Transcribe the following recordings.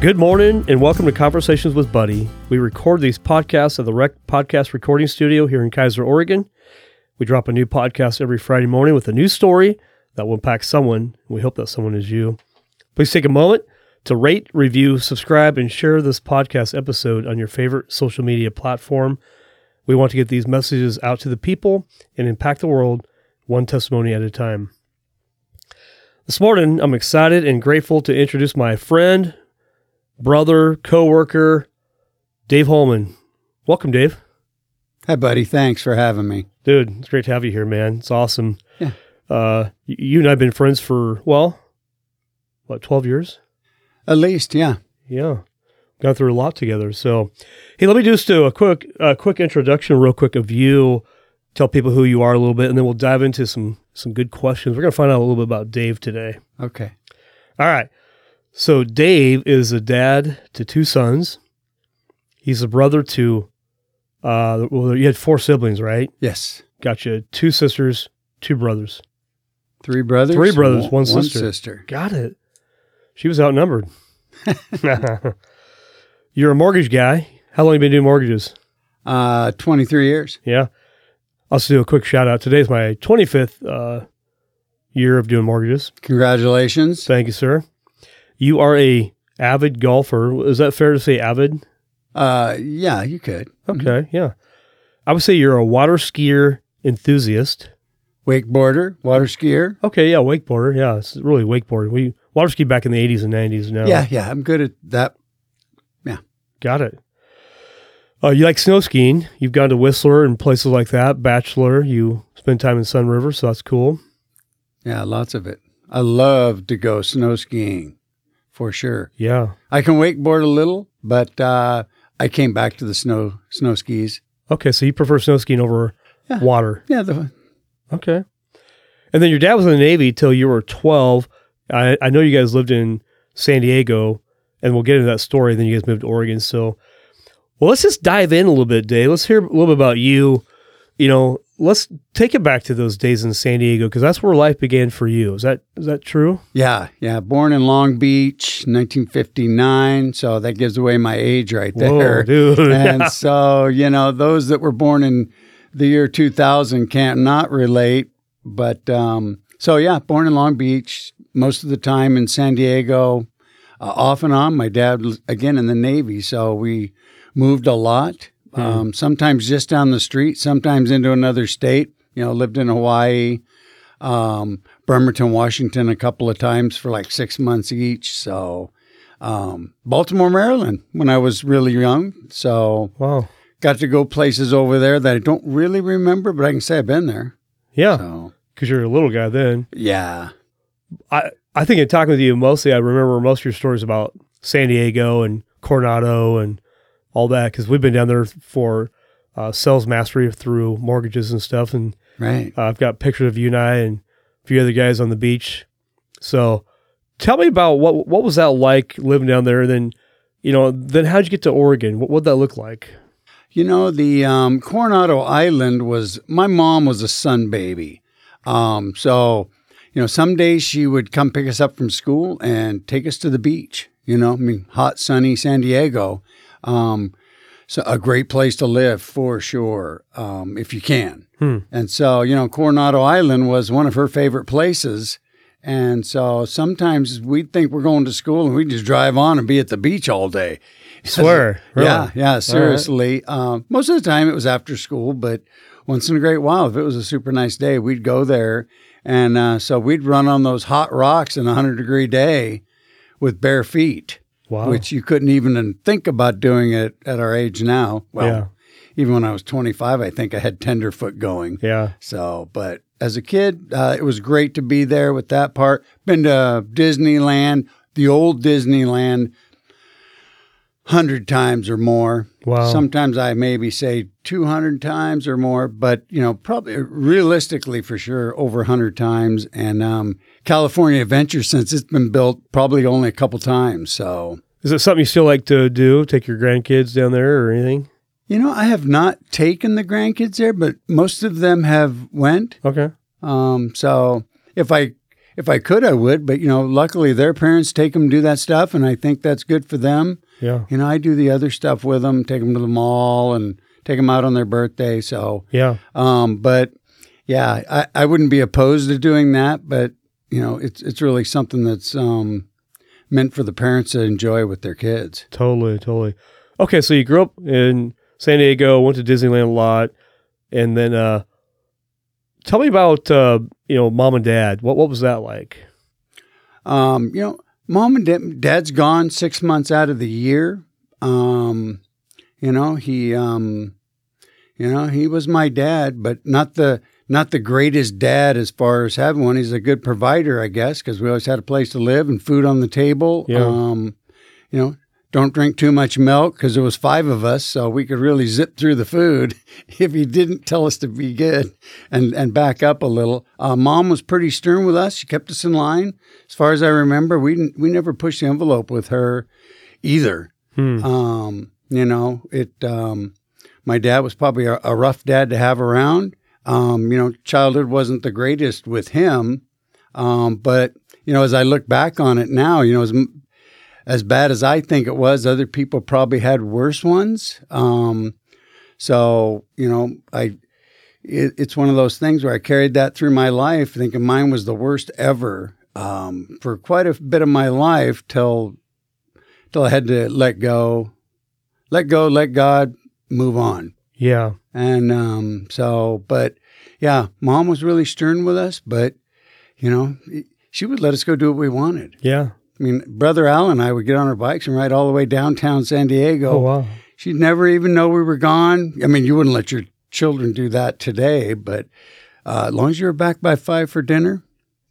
Good morning and welcome to Conversations with Buddy. We record these podcasts at the Rec Podcast Recording Studio here in Keizer, Oregon. We drop a new podcast every Friday morning with a new story that will impact someone. We hope that someone is you. Please take a moment to rate, review, subscribe, and share this podcast episode on your favorite social media platform. We want to get these messages out to the people and impact the world one testimony at a time. This morning, I'm excited and grateful to introduce my friend, brother, co-worker, Dave Holman. Welcome, Dave. Hi, buddy. Thanks for having me. Dude, it's great to have you here, man. It's awesome. Yeah. Uh, you and I have been friends for, well, what, 12 years? At least, yeah. Yeah. Gone through a lot together. So, hey, let me just do a quick, a quick introduction, real quick, of you. Tell people who you are a little bit, and then we'll dive into some some good questions. We're gonna find out a little bit about Dave today. Okay. All right. So Dave is a dad to two sons. He's a brother to, uh, well, you had four siblings, right? Yes. Gotcha. Two sisters, two brothers. Three brothers. Three brothers, one sister. sister. Got it. She was outnumbered. You're a mortgage guy. How long you been doing mortgages? Uh, 23 years. Yeah. I'll just do a quick shout out. Today's my 25th uh, year of doing mortgages. Congratulations. Thank you, sir. You are a avid golfer. Is that fair to say avid? Uh, yeah, you could. Okay, yeah. I would say you're a water skier enthusiast. Wakeboarder, water skier. Okay, yeah, wakeboarder. Yeah, it's really wakeboarding. We water ski back in the 80s and 90s now. Yeah, yeah. I'm good at that. Yeah. Got it. Uh, you like snow skiing. You've gone to Whistler and places like that. Bachelor. You spend time in Sunriver, so that's cool. Yeah, lots of it. I love to go snow skiing for sure. Yeah. I can wakeboard a little, but uh, I came back to the snow snow skis. Okay, so you prefer snow skiing over Yeah. water. Yeah, the, Okay. And then your dad was in the Navy till you were 12. I, I know you guys lived in San Diego, and we'll get into that story. Then you guys moved to Oregon. So, well, let's just dive in a little bit, Dave. Let's hear a little bit about you. You know, let's take it back to those days in San Diego because that's where life began for you. Is that is that true? yeah, yeah. Born in Long Beach, 1959. So that gives away my age right there. Whoa, dude. and so you know those that were born in the year 2000 can't not relate but um, so yeah born in long beach most of the time in san diego uh, off and on my dad was, again in the navy so we moved a lot um, sometimes just down the street sometimes into another state you know lived in hawaii um, bremerton washington a couple of times for like six months each so um, baltimore maryland when i was really young so wow. got to go places over there that I don't really remember, but I can say I've been there. Yeah, So because you're a little guy then. yeah, I I think in talking with you mostly, I remember most of your stories about San Diego and Coronado and all that because we've been down there for uh, sales mastery through mortgages and stuff, and right. uh, I've got pictures of you and I and a few other guys on the beach. So, tell me about what what was that like living down there? And then, you know, then how'd you get to Oregon? What would that look like? You know the um, Coronado Island was my mom was a sun baby, um, so you know some days she would come pick us up from school and take us to the beach. You know, I mean, hot sunny San Diego. Um, so a great place to live for sure, um, if you can. Hmm. And so, you know, Coronado Island was one of her favorite places. And so sometimes we'd think we're going to school and we'd just drive on and be at the beach all day. Swear, really? Yeah, yeah, seriously. Um, most of the time it was after school, but once in a great while, if it was a super nice day, we'd go there. And uh, so we'd run on those hot rocks in a 100 degree day with bare feet Wow. which you couldn't even think about doing it at our age now. Well, Yeah. even when I was 25, I think I had tenderfoot going. yeah. So, but as a kid, uh, it was great to be there with that part. Been to Disneyland, the old Disneyland, hundred times or more. Wow. Sometimes I maybe say 200 times or more, but you know, probably realistically for sure over 100 times. And um, California Adventure, since it's been built, probably only a couple times. So, Is it something you still like to do? Take your grandkids down there or anything? you know, I have not taken the grandkids there, but most of them have went. Okay. Um, so if I if I could, I would. But you know, luckily their parents take them to do that stuff, and I think that's good for them. Yeah. You know, I do the other stuff with them, take them to the mall and take them out on their birthday. So, Yeah. um, but yeah, I, I wouldn't be opposed to doing that, but you know, it's it's really something that's um, meant for the parents to enjoy with their kids. Totally, totally. Okay, so you grew up in San Diego, went to Disneyland a lot, and then uh tell me about uh, you know, mom and dad. What what was that like? Um, you know, mom and dad, dad's gone six months out of the year. Um, you know, he, um, you know, he was my dad, but not the not the greatest dad as far as having one. He's a good provider, I guess, because we always had a place to live and food on the table. Yeah. Um, you know, don't drink too much milk because there was five of us, so we could really zip through the food if he didn't tell us to be good and and back up a little. Uh, Mom was pretty stern with us; she kept us in line. As far as I remember, we didn't, we never pushed the envelope with her either. Hmm. Um, you know, it. Um, my dad was probably a, a rough dad to have around. Um, you know, childhood wasn't the greatest with him, um, but you know, as I look back on it now, you know, as m- as bad as I think it was, other people probably had worse ones. Um, so you know, I it, it's one of those things where I carried that through my life, thinking mine was the worst ever um, for quite a bit of my life till till I had to let go, let go, let God move on. Yeah. And um, so, but yeah, mom was really stern with us, but you know, she would let us go do what we wanted. Yeah. I mean, brother Al and I would get on our bikes and ride all the way downtown San Diego. Oh wow. She'd never even know we were gone. I mean, you wouldn't let your children do that today, but uh, as long as you were back by five for dinner,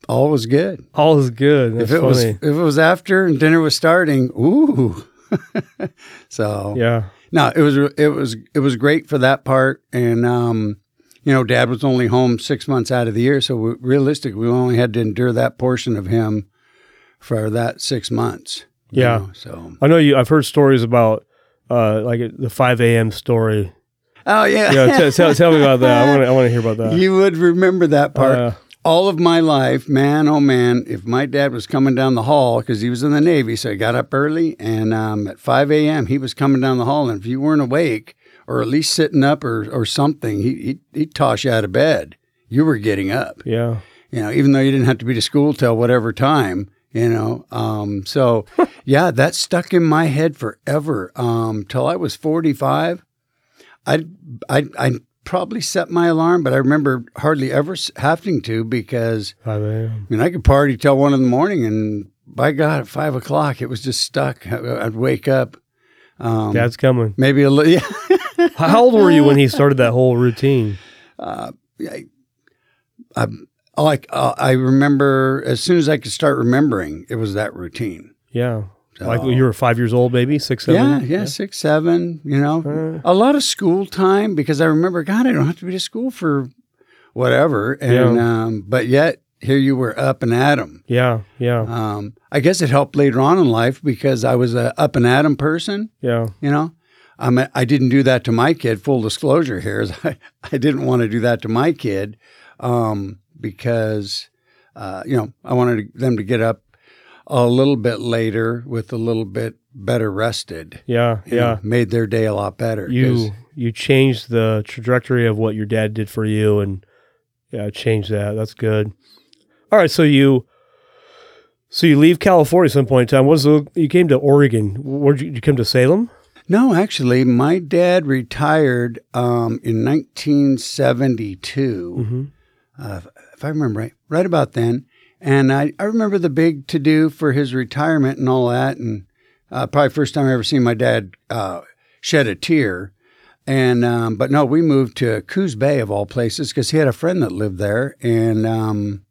all was good. All was good. That's if it was if it was after and dinner was starting, ooh. so yeah. no, it was it was it was great for that part, and um, you know, Dad was only home six months out of the year, so we, realistically, we only had to endure that portion of him for that six months. Yeah. know, so I know you I've heard stories about uh like the five AM story. oh yeah, Yeah, t- tell, tell me about that. I want to I want to hear about that. you would remember that part. Uh, All of my life, man, oh man, if my dad was coming down the hall because he was in the Navy, so he got up early, and um, at 5 a.m. he was coming down the hall, and if you weren't awake or at least sitting up or, or something, he, he'd, he'd toss you out of bed. You were getting up, yeah. you know, even though you didn't have to be to school till whatever time, you know. Um, so, yeah, that stuck in my head forever um, till I was 45. I, I, I probably set my alarm, but I remember hardly ever having to because AM. I mean, I could party till one in the morning, and by God, at five o'clock, it was just stuck. I'd wake up. Um, Dad's coming. maybe a little. Yeah, How how old were you when he started that whole routine? uh, I, I, like uh, I remember as soon as I could start remembering, it was that routine. Yeah. Like you were five years old, maybe six, Yeah, seven. yeah, six, seven. You know, Uh, a lot of school time because I remember, God, I don't have to be to school for whatever, and Yeah. um, but yet here you were up and at 'em. yeah. Yeah. Um, I guess it helped later on in life because I was a up and at 'em person. Yeah. You know, I mean, I didn't do that to my kid. Full disclosure here is I, I didn't want to do that to my kid um, because, uh, you know, I wanted them to get up a little bit later with a little bit better rested. Yeah. Yeah. know, made their day a lot better. you you changed the trajectory of what your dad did for you and yeah changed that that's good all right so you so you leave california at some point in time what was the you came to oregon where did you, you come to salem No, actually, my dad retired um, in 1972. mm-hmm. uh, if I remember right, right about then. And I, I remember the big to do for his retirement and all that. And uh, probably first time I ever seen my dad uh, shed a tear. And um, but no, we moved to Coos Bay of all places because he had a friend that lived there. And um,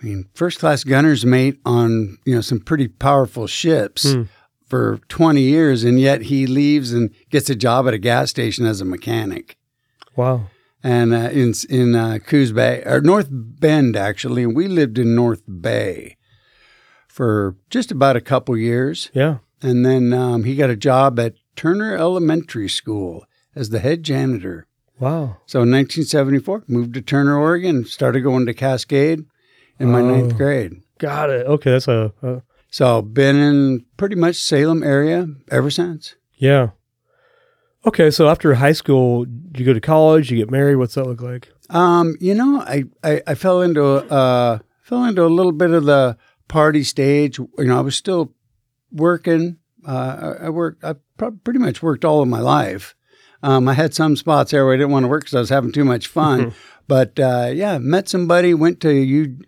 I mean, first class gunner's mate on you know some pretty powerful ships. Hmm. For 20 years, and yet he leaves and gets a job at a gas station as a mechanic wow and uh, in in uh, Coos Bay or North Bend actually, and we lived in North Bay for just about a couple years, yeah and then um, he got a job at Turner Elementary School as the head janitor. wow So in 1974, moved to Turner, Oregon, started going to Cascade, in my Oh. ninth grade. Got it. Okay, that's a, a So been in pretty much Salem area ever since. yeah. Okay, so after high school, you go to college, you get married. What's that look like? Um, you know, I, I, I fell into uh fell into a little bit of the party stage. You know, I was still working. Uh, I, I worked. I prob- pretty much worked all of my life. Um, I had some spots there where I didn't want to work because I was having too much fun. but uh, yeah, met somebody. Went to you.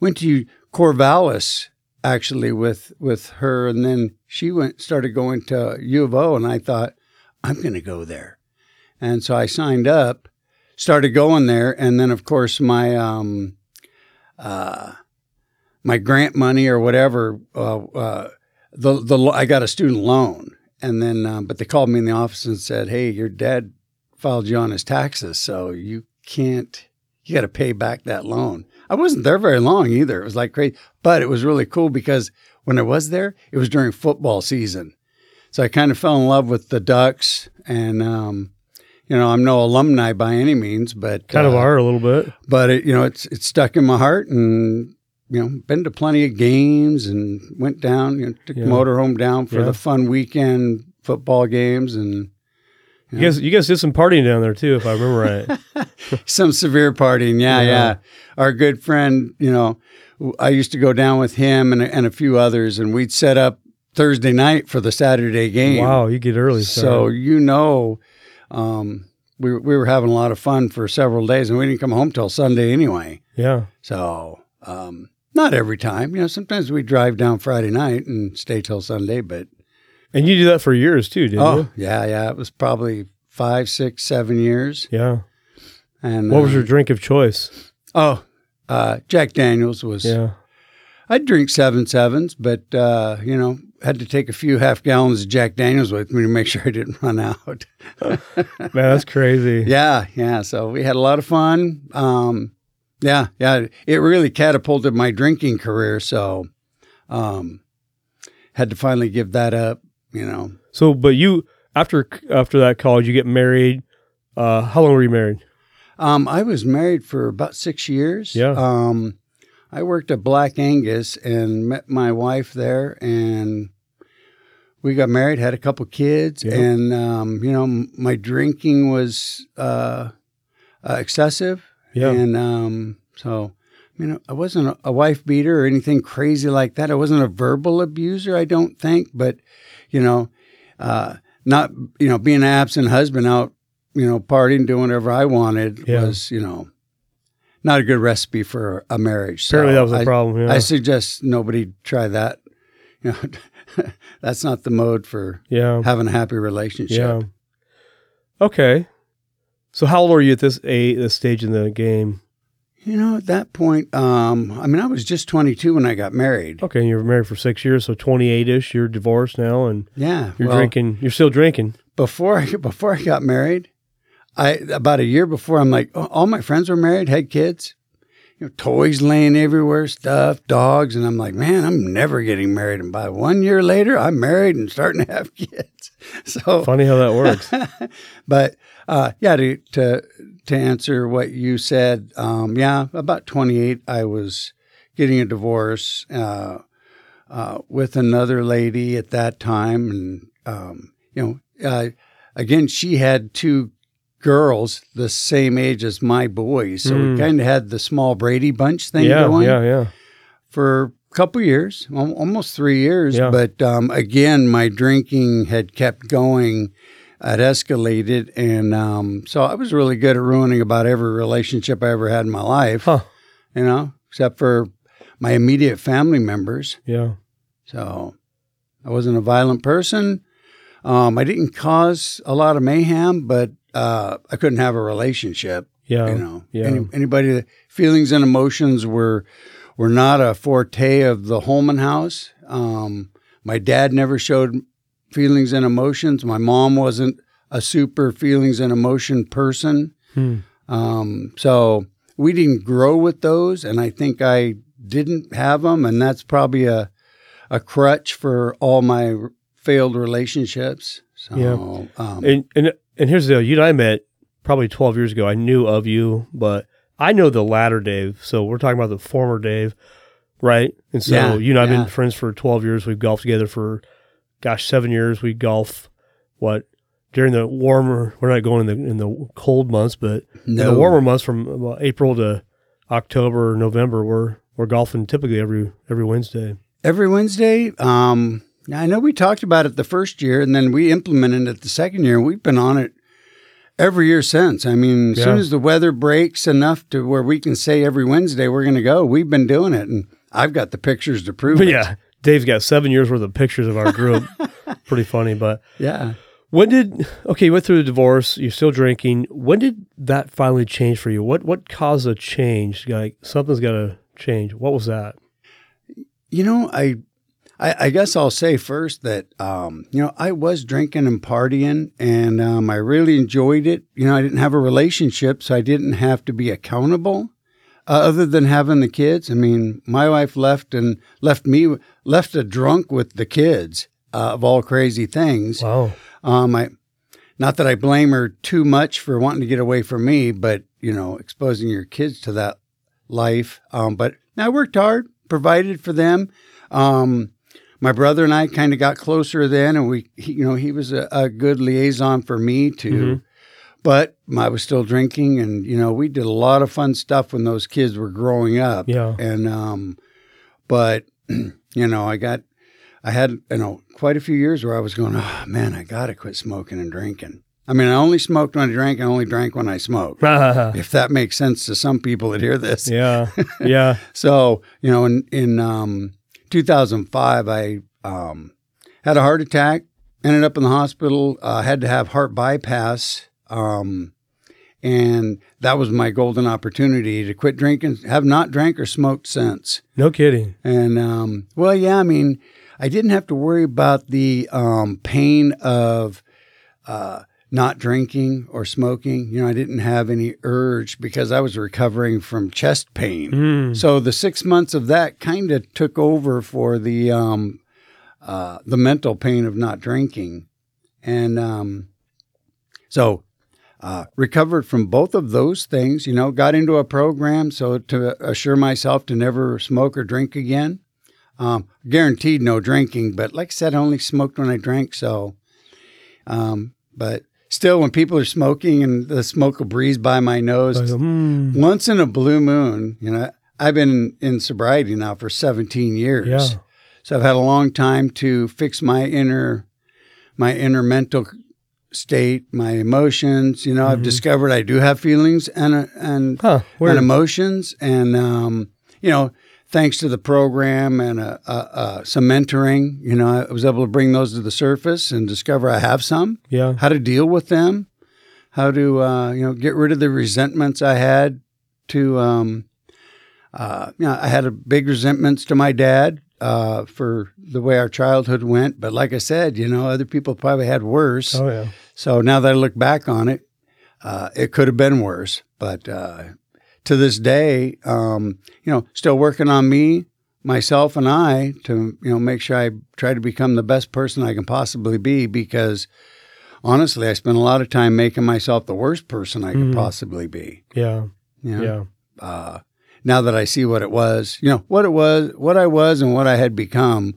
Went to Corvallis actually with with her, and then she went started going to U of O, and I thought I'm going to go there, and so I signed up started going there, and then of course my um, uh, my grant money or whatever, uh, uh, the the I got a student loan, and then um, but they called me in the office and said, "Hey, your dad filed you on his taxes, so you can't. You got to pay back that loan." I wasn't there very long either. It was like crazy, but it was really cool because when I was there, it was during football season, so I kind of fell in love with the Ducks and. Um, you know, I'm no alumni by any means, but Kind of uh, are a little bit. but it, you know, it's it's stuck in my heart, and you know, been to plenty of games, and went down, you know, took Yeah. motorhome down for Yeah. the fun weekend football games, and You guys, you guys did some partying down there too, if I remember right. some severe partying. Yeah, Yeah. yeah, Our good friend, you know, I used to go down with him and and a few others, and we'd set up Thursday night for the Saturday game. wow, you get early. So you know, um, we we were having a lot of fun for several days, and we didn't come home till Sunday anyway. yeah, So, um, not every time. You know, sometimes we drive down Friday night and stay till Sunday, but and you do that for years too, didn't oh, you? yeah, yeah. It was probably five, six, seven years. Yeah. And What was uh, your drink of choice? oh, uh, Jack Daniels was. Yeah. I'd drink seven sevens, but uh, you know, had to take a few half gallons of Jack Daniels with me to make sure I didn't run out. Man, that's crazy. yeah, yeah. So we had a lot of fun. Um, yeah, yeah. It really catapulted my drinking career. So, um, had to finally give that up. You know, So, but you after after that college, you get married. Uh, how long were you married? um, I was married for about six years. Yeah. Um, I worked at Black Angus and met my wife there, and we got married, had a couple kids, Yeah. and um, you know, my drinking was uh, uh, excessive. Yeah. And um, so, you know, I wasn't a, wife beater or anything crazy like that. I wasn't a verbal abuser, I don't think, but, you know, uh, not, you know, being an absent husband out, you know, partying, doing whatever I wanted was, you know, not a good recipe for a marriage. So Apparently, that was a I, problem. Yeah. I suggest nobody try that. You know, that's not the mode for yeah. having a happy relationship. Yeah. Okay. So, how old were you at this a this stage in the game? You know, at that point, um, I mean, I was just 22 when I got married. Okay, and you were married for six years, so twenty eight ish. You're divorced now, and Yeah, you're well, drinking. You're still drinking. before I before I got married, I about a year before, I'm like, oh, all my friends were married, had kids, you know, toys laying everywhere, stuff, dogs, and I'm like, man, I'm never getting married. And by one year later, I'm married and starting to have kids. So, Funny how that works. but uh, yeah, to, to to answer what you said, um, yeah, about 28, I was getting a divorce uh, uh, with another lady at that time, and um, you know, uh, again, she had two girls the same age as my boys, so Mm. we kind of had the small Brady Bunch thing yeah, going yeah, yeah. for a couple years, almost three years. Yeah. But um, again, my drinking had kept going. It escalated, and um, so I was really good at ruining about every relationship I ever had in my life. Huh. You know, except for my immediate family members. Yeah. So I wasn't a violent person. Um, I didn't cause a lot of mayhem, but uh, I couldn't have a relationship. Yeah. You know, yeah. Any, anybody that feelings and emotions were were not a forte of the Holman house. Um, my dad never showed feelings and emotions. My mom wasn't a super feelings and emotion person. Hmm. Um, so we didn't grow with those, and I think I didn't have them, and that's probably a a crutch for all my failed relationships. So, Yeah. um, And and and here's the deal. You and I met probably 12 years ago. I knew of you, but I know the latter Dave, so we're talking about the former Dave, right? And so Yeah, you and I've yeah. been friends for 12 years. We've golfed together for, gosh, seven years. We golf, what, during the warmer, we're not going in the, in the cold months, but in No. the warmer months from April to October or November, we're, we're golfing typically every, every Wednesday. Every Wednesday. Um, I know we talked about it the first year, and then we implemented it the second year, we've been on it every year since. I mean, as soon as the weather breaks enough to where we can say every Wednesday we're going to go, we've been doing it, and I've got the pictures to prove But it. yeah, Dave's got seven years worth of pictures of our group. Pretty funny, but yeah. When did okay? You went through the divorce. You're still drinking. When did that finally change for you? What what caused a change? Like something's got to change. What was that? You know, I, I, I guess I'll say first that um, you know I was drinking and partying, and um, I really enjoyed it. You know, I didn't have a relationship, so I didn't have to be accountable, uh, other than having the kids. I mean, my wife left and left me left a drunk with the kids uh, of all crazy things. Wow. Um, I, not that I blame her too much for wanting to get away from me, but you know, exposing your kids to that life. Um, but I worked hard, provided for them. Um, my brother and I kind of got closer then, and we, he, you know, he was a, a good liaison for me too. Mhm. But I was still drinking, and you know, we did a lot of fun stuff when those kids were growing up. Yeah. And um, but you know, I got, I had you know quite a few years where I was going, oh man, I got to quit smoking and drinking. I mean, I only smoked when I drank. I only drank when I smoked. If that makes sense to some people that hear this. Yeah. Yeah. So you know, in in um, 2005, I um, had a heart attack. Ended up in the hospital. Uh, had to have heart bypass. Um, and that was my golden opportunity to quit drinking. Have not drank or smoked since. No kidding. And um, well, yeah, I mean, I didn't have to worry about the um, pain of uh, not drinking or smoking. You know, I didn't have any urge because I was recovering from chest pain. Mm. So the six months of that kind of took over for the um, uh, the mental pain of not drinking, and um, so uh, recovered from both of those things. You know, got into a program so to assure myself to never smoke or drink again. Um, guaranteed no drinking, but like I said, I only smoked when I drank. So, um, but still, when people are smoking and the smoke will breeze by my nose, Like, mm. once in a blue moon, you know, I've been in sobriety now for 17 years. Yeah. So I've had a long time to fix my inner my inner mental state, my emotions. You know, I've Mhm. discovered I do have feelings and and, Huh. And emotions, and um, you know, thanks to the program and uh, uh, uh, some mentoring, you know, I was able to bring those to the surface and discover I have some yeah. how to deal with them, how to uh, you know get rid of the resentments I had. To um, uh, you know, I had a big resentments to my dad uh, for the way our childhood went. But like I said, you know, other people probably had worse. Oh yeah. So now that I look back on it, uh, it could have been worse. But uh, to this day, um, you know, still working on me, myself, and I to you know make sure I try to become the best person I can possibly be. Because honestly, I spent a lot of time making myself the worst person I could Mm. possibly be. Yeah. You know? Yeah. uh, now that I see what it was, you know, what it was, what I was, and what I had become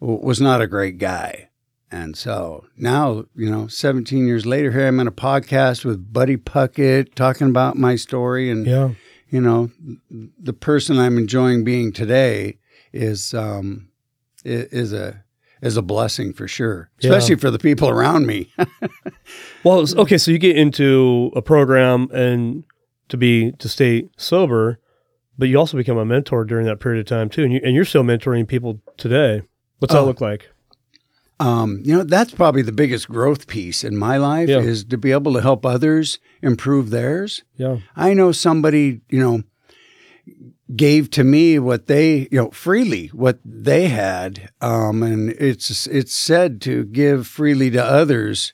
w- was not a great guy. And so now, you know, 17 years later, here I'm in a podcast with Buddy Puckett talking about my story. And, Yeah. you know, the person I'm enjoying being today is, um, is a, is a blessing for sure, Yeah. especially for the people around me. Well, okay. So you get into a program and to be to stay sober, but you also become a mentor during that period of time too, and you and you're still mentoring people today. What's that Oh. look like? Um, you know, that's probably the biggest growth piece in my life Yeah. is to be able to help others improve theirs. Yeah. I know somebody, you know, gave to me what they, you know, freely what they had. Um, and it's it's said to give freely to others.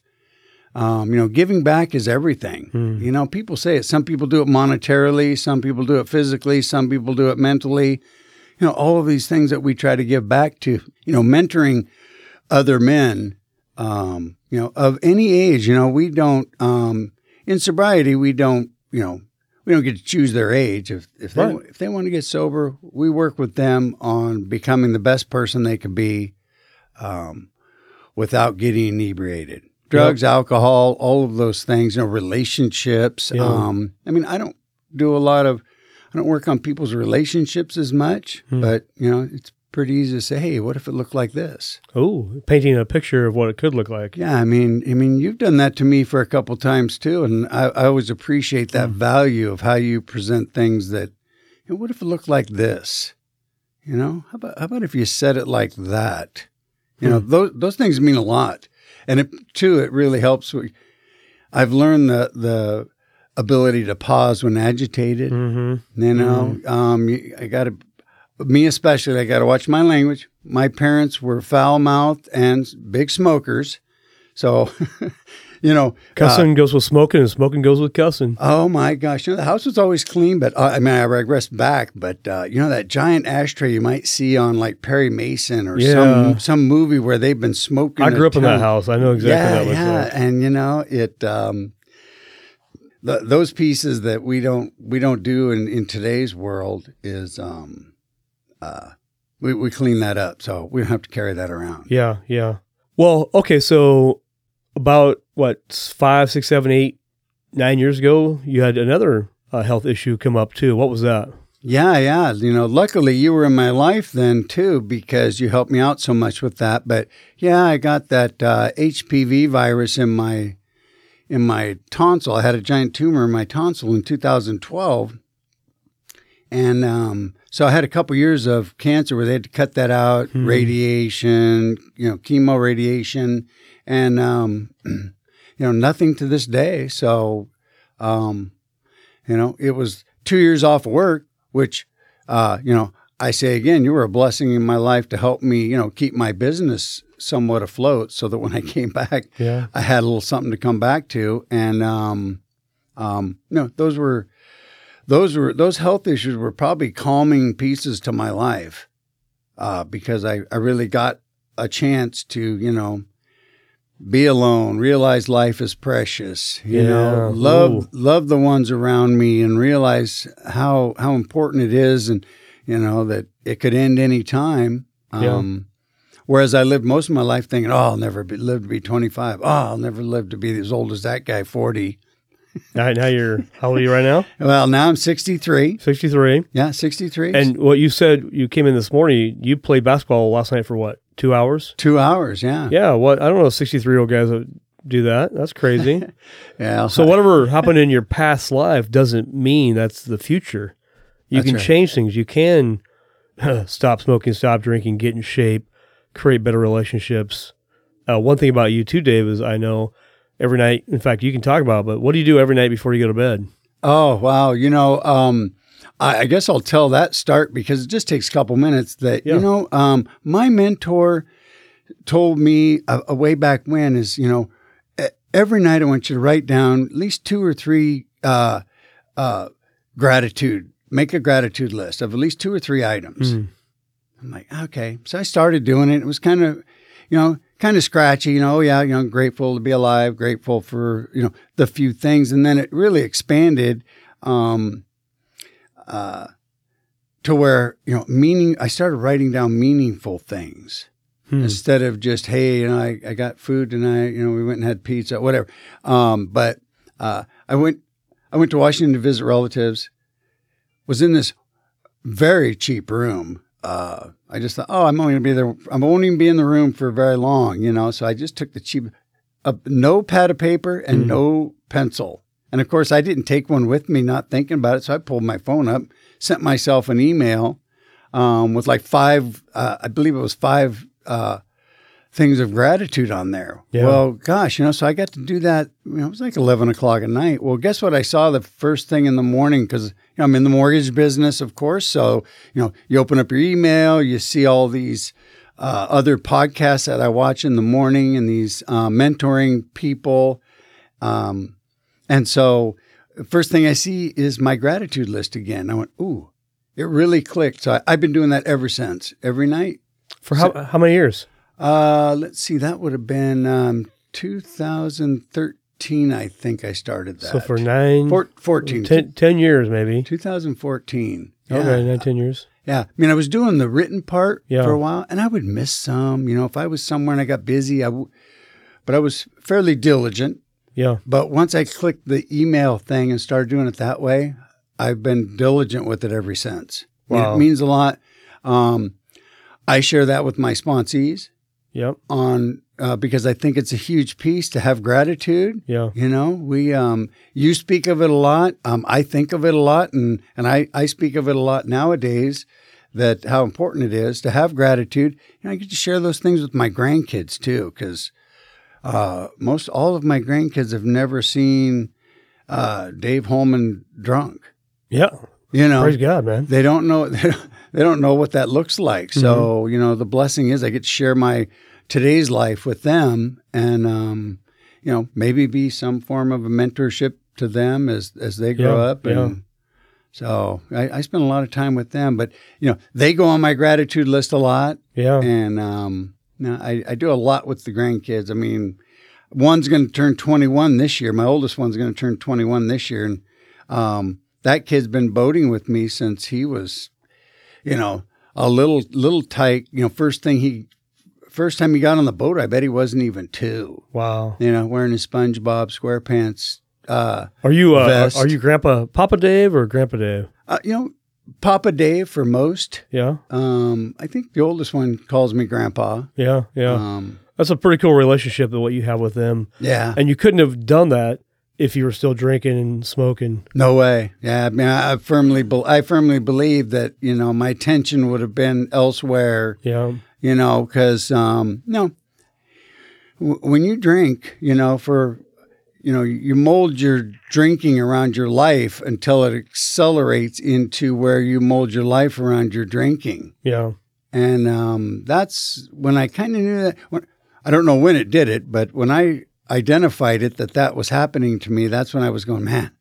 Um, you know, giving back is everything. Hmm. You know, people say it. Some people do it monetarily, some people do it physically, some people do it mentally. You know, all of these things that we try to give back to, you know, mentoring other men, um, you know, of any age. You know, we don't, um, in sobriety, we don't, you know, we don't get to choose their age. If if they Right. if they want to get sober, we work with them on becoming the best person they can be, um, without getting inebriated. Drugs, alcohol, all of those things. You know, relationships. Yeah. Um, I mean, I don't do a lot of. I don't work on people's relationships as much, Hmm. but you know, it's pretty easy to say, "Hey, what if it looked like this?" Oh, painting a picture of what it could look like. Yeah, I mean, I mean, you've done that to me for a couple times too, and I, I always appreciate that value of how you present things. That, you know, what if it looked like this? You know, how about how about if you said it like that? You know, those those things mean a lot, and it too, it really helps. I've learned the the ability to pause when agitated. Mm-hmm. You know, um, you- I got to, me especially, I got to watch my language. My parents were foul mouthed and big smokers. So, you know, uh, Cussing goes with smoking, and smoking goes with cussing. oh my gosh, you know, the house was always clean, but uh, I mean, I regress back, but, uh, you know, that giant ashtray you might see on like Perry Mason or Yeah. some, some movie where they've been smoking. I grew up in that house. I know exactly yeah, what that looks yeah, like. and you know it. Um, th- those pieces that we don't we don't do in, in today's world is um, uh, we we clean that up, so we don't have to carry that around. Yeah, yeah. Well, okay, so about what five, six, seven, eight, nine years ago, you had another uh, health issue come up too. What was that? Yeah, yeah. You know, luckily you were in my life then too because you helped me out so much with that. But yeah, I got that uh, HPV virus in my in my tonsil. I had a giant tumor in my tonsil in 2012, and um, so I had a couple years of cancer where they had to cut that out, Hmm. radiation, you know, chemo radiation, and um, you know, nothing to this day. So, um, you know, it was two years off of work which uh, you know I say again, you were a blessing in my life to help me, you know, keep my business somewhat afloat, so that when I came back, Yeah. I had a little something to come back to. And um, um, no, those were those were those health issues were probably calming pieces to my life uh, because I I really got a chance to you know be alone, realize life is precious, you Yeah. know, love Ooh. love the ones around me and realize how how important it is and you know that it could end any time. Yeah. Um whereas I lived most of my life thinking, "Oh, I'll never be, live to be 25. Oh, I'll never live to be as old as that guy, 40." Now, now you're how old are you right now? Well, now I'm 63. Sixty three. Yeah, 63. And what you said, you came in this morning. You played basketball last night for what? Two hours? 2 hours, yeah. Yeah. What? I don't know. Sixty three year old guys that do that. That's crazy. Yeah. so whatever happened in your past life doesn't mean that's the future. You That's can right. change things. You can stop smoking, stop drinking, get in shape, create better relationships. Uh, one thing about you too, Dave, is I know every night. In fact, you can talk about. It, but what do you do every night before you go to bed? Oh wow! You know, um, I, I guess I'll tell that start because it just takes a couple minutes. That Yeah. you know, um, my mentor told me a, a way back when is you know, every night I want you to write down at least two or three uh, uh, gratitude. Make a gratitude list of at least two or three items. Mm. I'm like, okay. So I started doing it. It was kind of, you know, kind of scratchy, you know, yeah, you know, grateful to be alive, grateful for, you know, the few things. And then it really expanded um, uh, to where, you know, meaning, I started writing down meaningful things Hmm. instead of just, hey, you know, I, I got food tonight, you know, we went and had pizza, whatever. Um, but uh, I went, I went to Washington to visit relatives, was in this very cheap room. Uh, I just thought, oh, I'm only gonna be there. I won't even be in the room for very long, you know. So I just took the cheap, uh, no pad of paper and Hmm. no pencil. And of course, I didn't take one with me, not thinking about it. So I pulled my phone up, sent myself an email um, with like five, uh, I believe it was five uh, things of gratitude on there. Yeah. Well, gosh, you know, so I got to do that. You know, it was like eleven o'clock at night. Well, guess what? I saw the first thing in the morning because you know, I'm in the mortgage business, of course. So you know, you open up your email, you see all these uh, other podcasts that I watch in the morning, and these uh, mentoring people. Um, and so, first thing I see is my gratitude list again. I went, ooh, it really clicked. So I, I've been doing that ever since, every night. For how how many years? Uh, let's see, that would have been um, 2013. I think I started that. So for nine, Four, 14, 10, 10 years maybe. 2014. Yeah. Okay, nine, 10 years. Yeah. I mean, I was doing the written part Yeah. for a while and I would miss some, you know, if I was somewhere and I got busy, I w- but I was fairly diligent. Yeah. But once I clicked the email thing and started doing it that way, I've been diligent with it ever since. I mean, Wow. it means a lot. Um, I share that with my sponsees Yep. on uh, because I think it's a huge piece to have gratitude. Yeah. You know, we um, you speak of it a lot. Um, I think of it a lot, and and I I speak of it a lot nowadays. That how important it is to have gratitude. And I get to share those things with my grandkids too, because uh, most all of my grandkids have never seen uh, Dave Holman drunk. Yeah. You know, Praise God, man. they don't know they don't, they don't know what that looks like. So you know, the blessing is I get to share my today's life with them, and um, you know, maybe be some form of a mentorship to them as as they grow Yeah, up. And so I, I spend a lot of time with them, but you know, they go on my gratitude list a lot, Yeah. and um, no, I, I do a lot with the grandkids. I mean, one's going to turn 21 this year. My oldest one's going to turn 21 this year, and um, that kid's been boating with me since he was, you know, a little little tight. You know, first thing he, first time he got on the boat, I bet he wasn't even two. Wow. You know, wearing his SpongeBob SquarePants. Uh, Are you uh, Vest. are you Grandpa Papa Dave or Grandpa Dave? uh, you know, Papa Dave for most. Yeah. Um, I think the oldest one calls me Grandpa. Yeah. Yeah. Um, That's a pretty cool relationship that what you have with them. yeah. And you couldn't have done that if you were still drinking and smoking. No way. Yeah, I mean, I firmly, be- I firmly believe that you know my attention would have been elsewhere. Yeah. You know, because um, no, w- when you drink, you know, for you know, you mold your drinking around your life until it accelerates into where you mold your life around your drinking, Yeah. and um, that's when I kind of knew that. When, I don't know when it did it, but when I identified it that that was happening to me, that's when I was going, man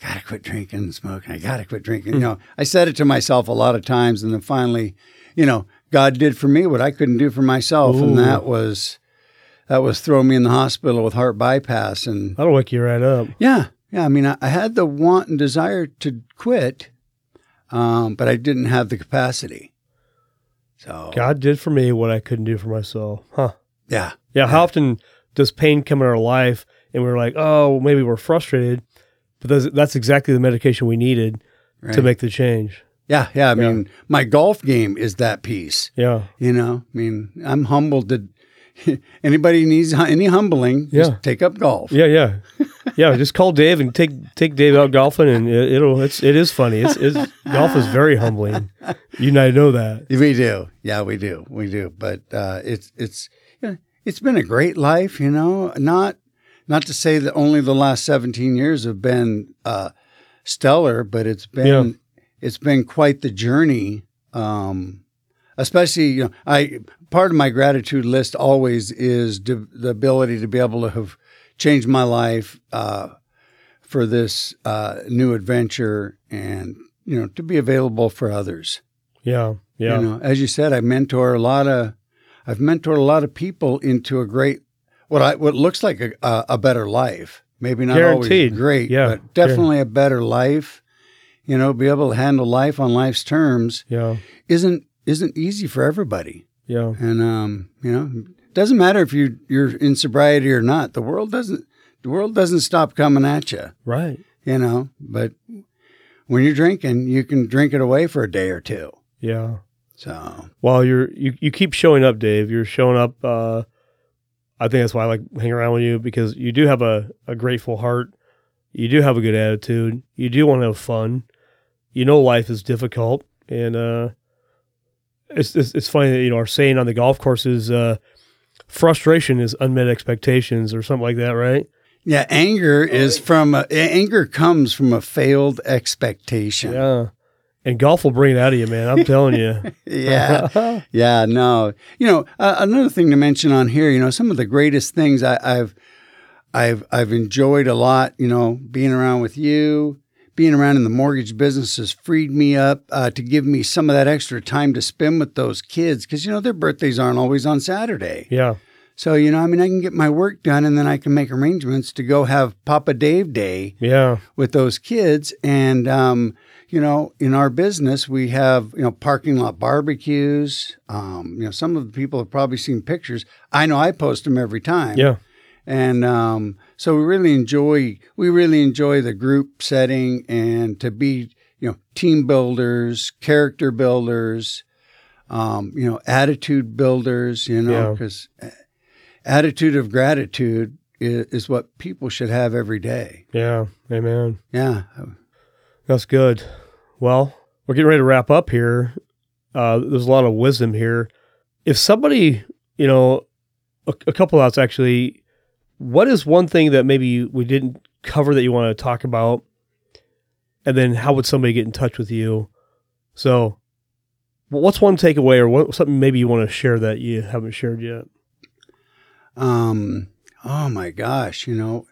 gotta quit drinking and smoking. I gotta quit drinking. You know, I said it to myself a lot of times, and then finally, you know, God did for me what I couldn't do for myself, Ooh. and that was that was throw me in the hospital with heart bypass. And That'll wake you right up. yeah, yeah. I mean, I, I had the want and desire to quit, um, but I didn't have the capacity. So God did for me what I couldn't do for myself. Huh. yeah, Yeah. How often does pain come in our life and we're like, oh, maybe we're frustrated, but that's, that's exactly the medication we needed right. to make the change. yeah, yeah. I Yeah. mean, my golf game is that piece. Yeah. You know, I mean, I'm humbled to. Anybody needs any humbling, just Yeah. take up golf. Yeah. Yeah. Yeah. Just call Dave and take take Dave out golfing, and it, it'll it's it is funny. It's, it's golf is very humbling. You and I know that. We do, yeah, we do, we do. But uh, it's it's you know, it's been a great life, you know. Not not to say that only the last 17 years have been uh, stellar, but it's been Yeah. it's been quite the journey. Um, especially, you know, I part of my gratitude list always is de- the ability to be able to have changed my life uh, for this uh, new adventure, and you know, to be available for others. Yeah. Yeah. You know, as you said, I mentor a lot of, I've mentored a lot of people into a great, what I what looks like a a, better life. Maybe not Guaranteed. always great, Yeah. but definitely a better life. You know, be able to handle life on life's terms yeah. isn't isn't easy for everybody. Yeah. And um, you know, doesn't matter if you you're in sobriety or not. The world doesn't the world doesn't stop coming at you. Right. You know, but when you're drinking, you can drink it away for a day or two. Yeah. So while you're you, you keep showing up, Dave. You're showing up. Uh, I think that's why I like hanging around with you because you do have a, a grateful heart. You do have a good attitude. You do want to have fun. You know life is difficult, and uh, it's, it's it's funny that you know our saying on the golf course is uh, frustration is unmet expectations or something like that, right? Yeah, anger is from a, anger comes from a failed expectation. Yeah. And golf will bring it out of you, man. I'm telling you. Yeah, yeah, no. You know, uh, another thing to mention on here, you know, some of the greatest things I, I've, I've, I've enjoyed a lot. You know, being around with you, being around in the mortgage business has freed me up uh, to give me some of that extra time to spend with those kids because you know their birthdays aren't always on Saturday. yeah. So, you know, I mean, I can get my work done and then I can make arrangements to go have Papa Dave Day Yeah. with those kids. And, um, you know, in our business, we have, you know, parking lot barbecues. Um, you know, some of the people have probably seen pictures. I know I post them every time. Yeah. And um, so we really enjoy we really enjoy the group setting and to be you know team builders, character builders, um, you know attitude builders. You know Yeah. because attitude of gratitude is, is what people should have every day. Yeah. Amen. Yeah. That's good. Well, we're getting ready to wrap up here. Uh, there's a lot of wisdom here. If somebody, you know, a, a couple outs actually, what is one thing that maybe we didn't cover that you want to talk about? And then how would somebody get in touch with you? So, what's one takeaway or what, something maybe you want to share that you haven't shared yet? Um, oh my gosh, you know,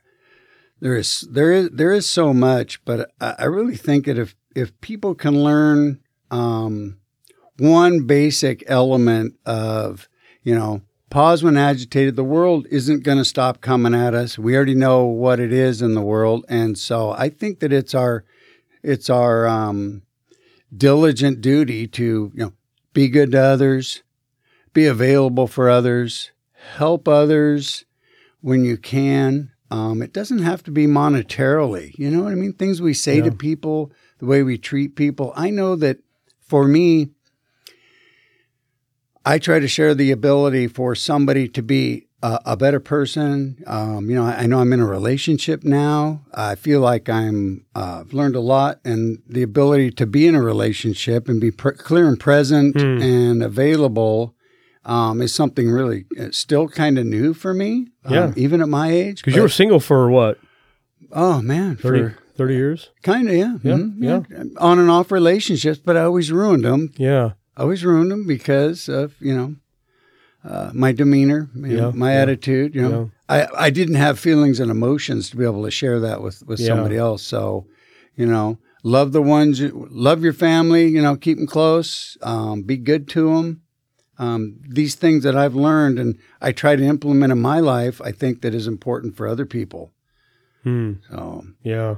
there is there is there is so much, but I, I really think that if if people can learn um, one basic element of you know pause when agitated, the world isn't going to stop coming at us. We already know what it is in the world, and so I think that it's our it's our um, diligent duty to you know be good to others, be available for others, help others when you can. Um, it doesn't have to be monetarily. You know what I mean? Things we say to people, the way we treat people. I know that for me, I try to share the ability for somebody to be a, a better person. Um, you know, I, I know I'm in a relationship now. I feel like I'm uh, I've learned a lot, and the ability to be in a relationship and be clear and present Hmm. and available um, is something really uh, still kind of new for me. um, Yeah. even at my age. Because you were single for what, oh man, 30, for 30 years? kind of yeah, Yeah, mhm, on and off relationships, but I always ruined them. Yeah. I always ruined them because of you know uh, my demeanor, you know, Yeah, my yeah, attitude. You know, I I didn't have feelings and emotions to be able to share that with with Yeah. somebody else. So, you know, love the ones, you, love your family. You know, keep them close. Um, be good to them. Um, these things that I've learned and I try to implement in my life, I think that is important for other people. Hmm. So, Yeah.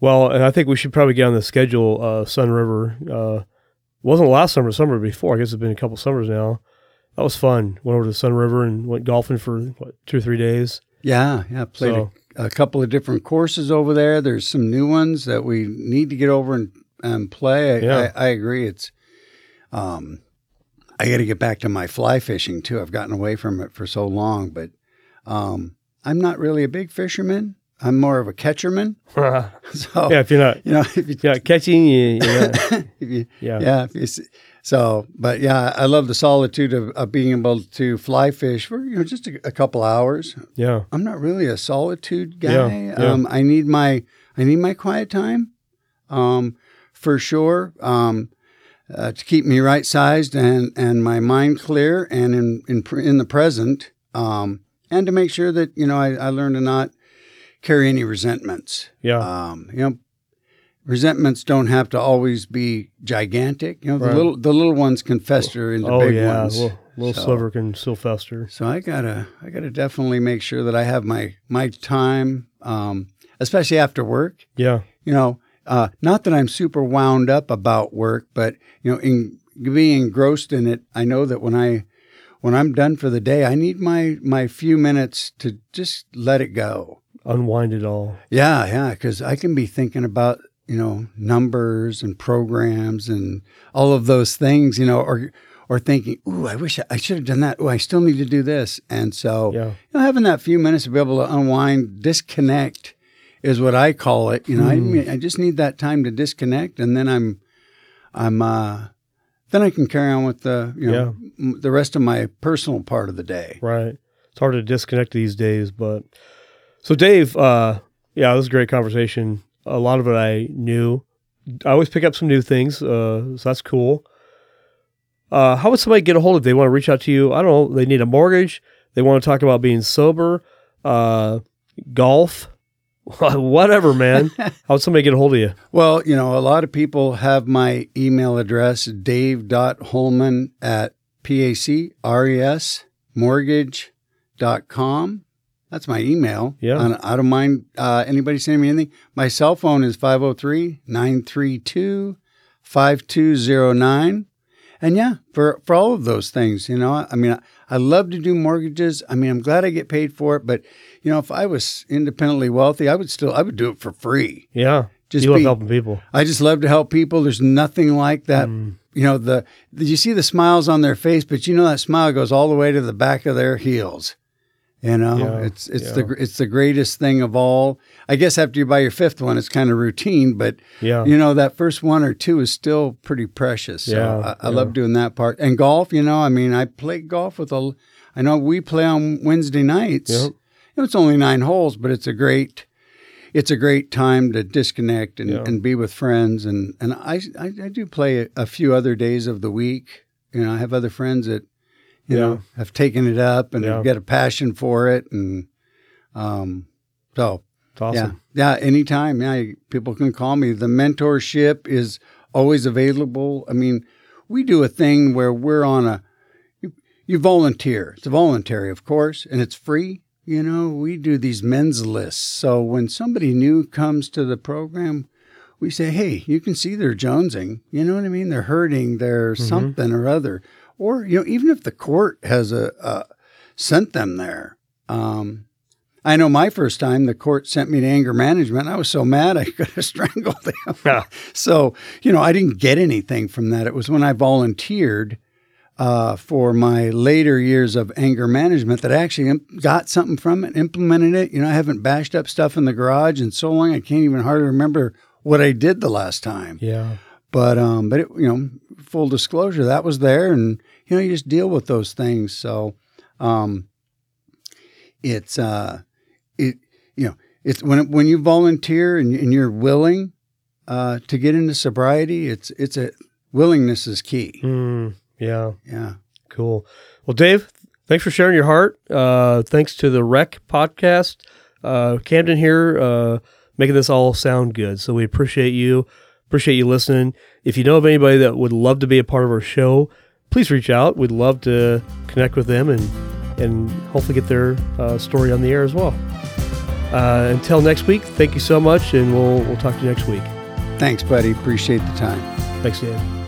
Well, and I think we should probably get on the schedule. Uh, Sunriver uh, wasn't last summer, summer before. I guess it's been a couple summers now. That was fun. Went over to Sunriver and went golfing for what two or three days. yeah, yeah, played So a, a couple of different courses over there. There's some new ones that we need to get over and, and play. I, Yeah. I, I agree. It's, um, I got to get back to my fly fishing too. I've gotten away from it for so long, but um, I'm not really a big fisherman. I'm more of a catcherman. yeah, So if you're not you know, if you, yeah catching, you, you know, if you yeah, yeah, if you so but yeah, I love the solitude of, of being able to fly fish for you know just a, a couple hours. yeah, I'm not really a solitude guy. Yeah, yeah. Um, I need my I need my quiet time, um, for sure. Um, uh, to keep me right sized and and my mind clear and in in in the present. Um, and to make sure that you know I, I learn to not carry any resentments. yeah, Um, you know, resentments don't have to always be gigantic. You know, the little the little ones can fester into big ones. oh big yeah, ones. little, little So- sliver can still fester. So I gotta, I gotta definitely make sure that I have my my time, um, especially after work. Yeah, You know, uh, not that I'm super wound up about work, but you know, in being engrossed in it, I know that when I when I'm done for the day, I need my my few minutes to just let it go. unwind it all. Yeah, yeah, because I can be thinking about you know numbers and programs and all of those things, you know, or or thinking, ooh, I wish I, I should have done that. Oh, I still need to do this, and so Yeah, you know, having that few minutes to be able to unwind, disconnect, is what I call it. You know, I I just need that time to disconnect, and then I'm, I'm, uh, then I can carry on with the you know m- the rest of my personal part of the day. right. It's hard to disconnect these days, but so Dave, uh, yeah, this was a great conversation. A lot of it I knew. I always pick up some new things, uh, so that's cool. Uh, how would somebody get a hold of? They want to reach out to you. I don't know. They need a mortgage. They want to talk about being sober, uh, golf, whatever, man. how would somebody get a hold of you? Well, you know, a lot of people have my email address, dave.holman at mortgage.com. That's my email. Yeah. And I don't mind uh, anybody sending me anything. My cell phone is 503 932 5209. And yeah, for, for all of those things, you know, I mean, I, I love to do mortgages. I mean, I'm glad I get paid for it, but you know, if I was independently wealthy, I would still, I would do it for free. Yeah. Just you love be- helping people. I just love to help people. There's nothing like that. Mm. You know, the, the you see the smiles on their face, but you know that smile goes all the way to the back of their heels. You know, Yeah, it's it's yeah. the it's the greatest thing of all. I guess after you buy your fifth one, it's kind of routine, but Yeah. you know that first one or two is still pretty precious. So Yeah, I, I yeah. love doing that part. And golf, you know, I mean, I play golf with a. I know we play on Wednesday nights. Yep. It's only nine holes, but it's a great. It's a great time to disconnect and, Yeah. and be with friends, and and I, I I do play a, a few other days of the week. You know, I have other friends that, you Yeah. know, have taken it up and Yeah. have got a passion for it, and um, so It's awesome. yeah, yeah. Anytime, yeah. People can call me. The mentorship is always available. I mean, we do a thing where we're on a. You, you volunteer. It's voluntary, of course, and it's free. You know, we do these men's lists. So when somebody new comes to the program, we say, "Hey, you can see they're jonesing. You know what I mean? They're hurting. They're something or other. Or you know, even if the court has a, a sent them there." Um, I know my first time the court sent me to anger management. I was so mad I could have strangled them. Yeah. So, you know, I didn't get anything from that. It was when I volunteered uh, for my later years of anger management that I actually got something from it, implemented it. You know, I haven't bashed up stuff in the garage in so long I can't even hardly remember what I did the last time. Yeah. But um, but it, you know, full disclosure, that was there, and you know, you just deal with those things. So, um, it's uh, it you know, it's when when you volunteer and, and you're willing uh, to get into sobriety, it's it's a willingness is key. Mm, yeah. Yeah, Cool. Well, Dave, thanks for sharing your heart. Uh, thanks to the Rec podcast, uh, Camden here, uh, making this all sound good. So we appreciate you. Appreciate you listening. If you know of anybody that would love to be a part of our show, please reach out. We'd love to connect with them and and hopefully get their uh, story on the air as well. Uh, until next week, thank you so much, and we'll we'll talk to you next week. thanks, buddy. Appreciate the time. Thanks, Dan.